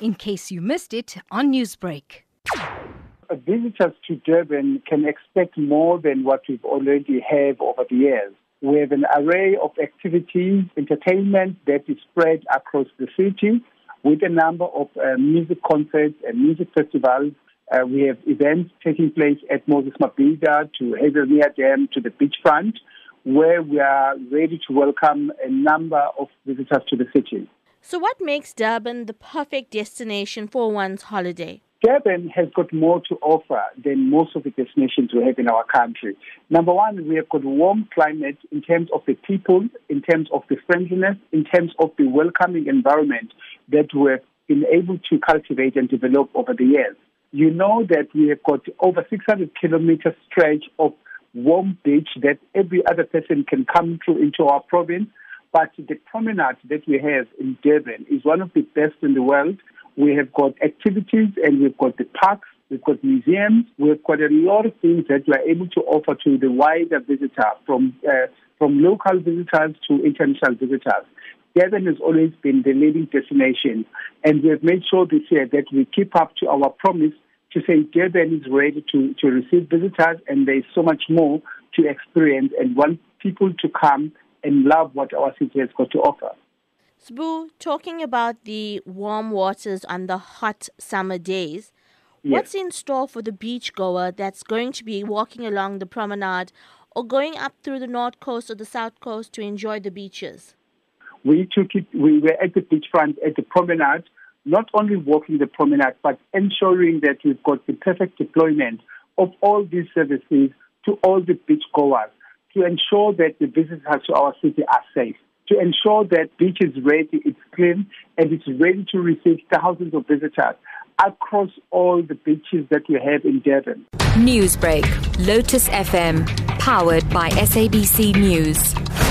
in case you missed it on Newsbreak. Visitors to Durban can expect more than what we've already have over the years. We have an array of activities, entertainment that is spread across the city with a number of uh, music concerts and music festivals. Uh, we have events taking place at Moses Mabhida to Hazelmere Dam to the beachfront where we are ready to welcome a number of visitors to the city. So, what makes Durban the perfect destination for one's holiday? Durban has got more to offer than most of the destinations we have in our country. Number one, we have got warm climate in terms of the people, in terms of the friendliness, in terms of the welcoming environment that we have been able to cultivate and develop over the years. You know that we have got over 600 kilometer stretch of warm beach that every other person can come through into our province but the promenade that we have in Durban is one of the best in the world. We have got activities and we've got the parks, we've got museums, we've got a lot of things that we are able to offer to the wider visitor from uh, from local visitors to international visitors. Durban has always been the leading destination, and we have made sure this year that we keep up to our promise to say Durban is ready to, to receive visitors, and there is so much more to experience and want people to come and love what our city has got to offer. Sbu, talking about the warm waters on the hot summer days, yes. what's in store for the beachgoer that's going to be walking along the promenade or going up through the north coast or the south coast to enjoy the beaches? We took it, we were at the beachfront at the promenade, not only walking the promenade, but ensuring that we've got the perfect deployment of all these services to all the beachgoers to ensure that the visitors to our city are safe, to ensure that beach is ready, it's clean, and it's ready to receive thousands of visitors across all the beaches that we have in Durban. Newsbreak, Lotus FM, powered by SABC News.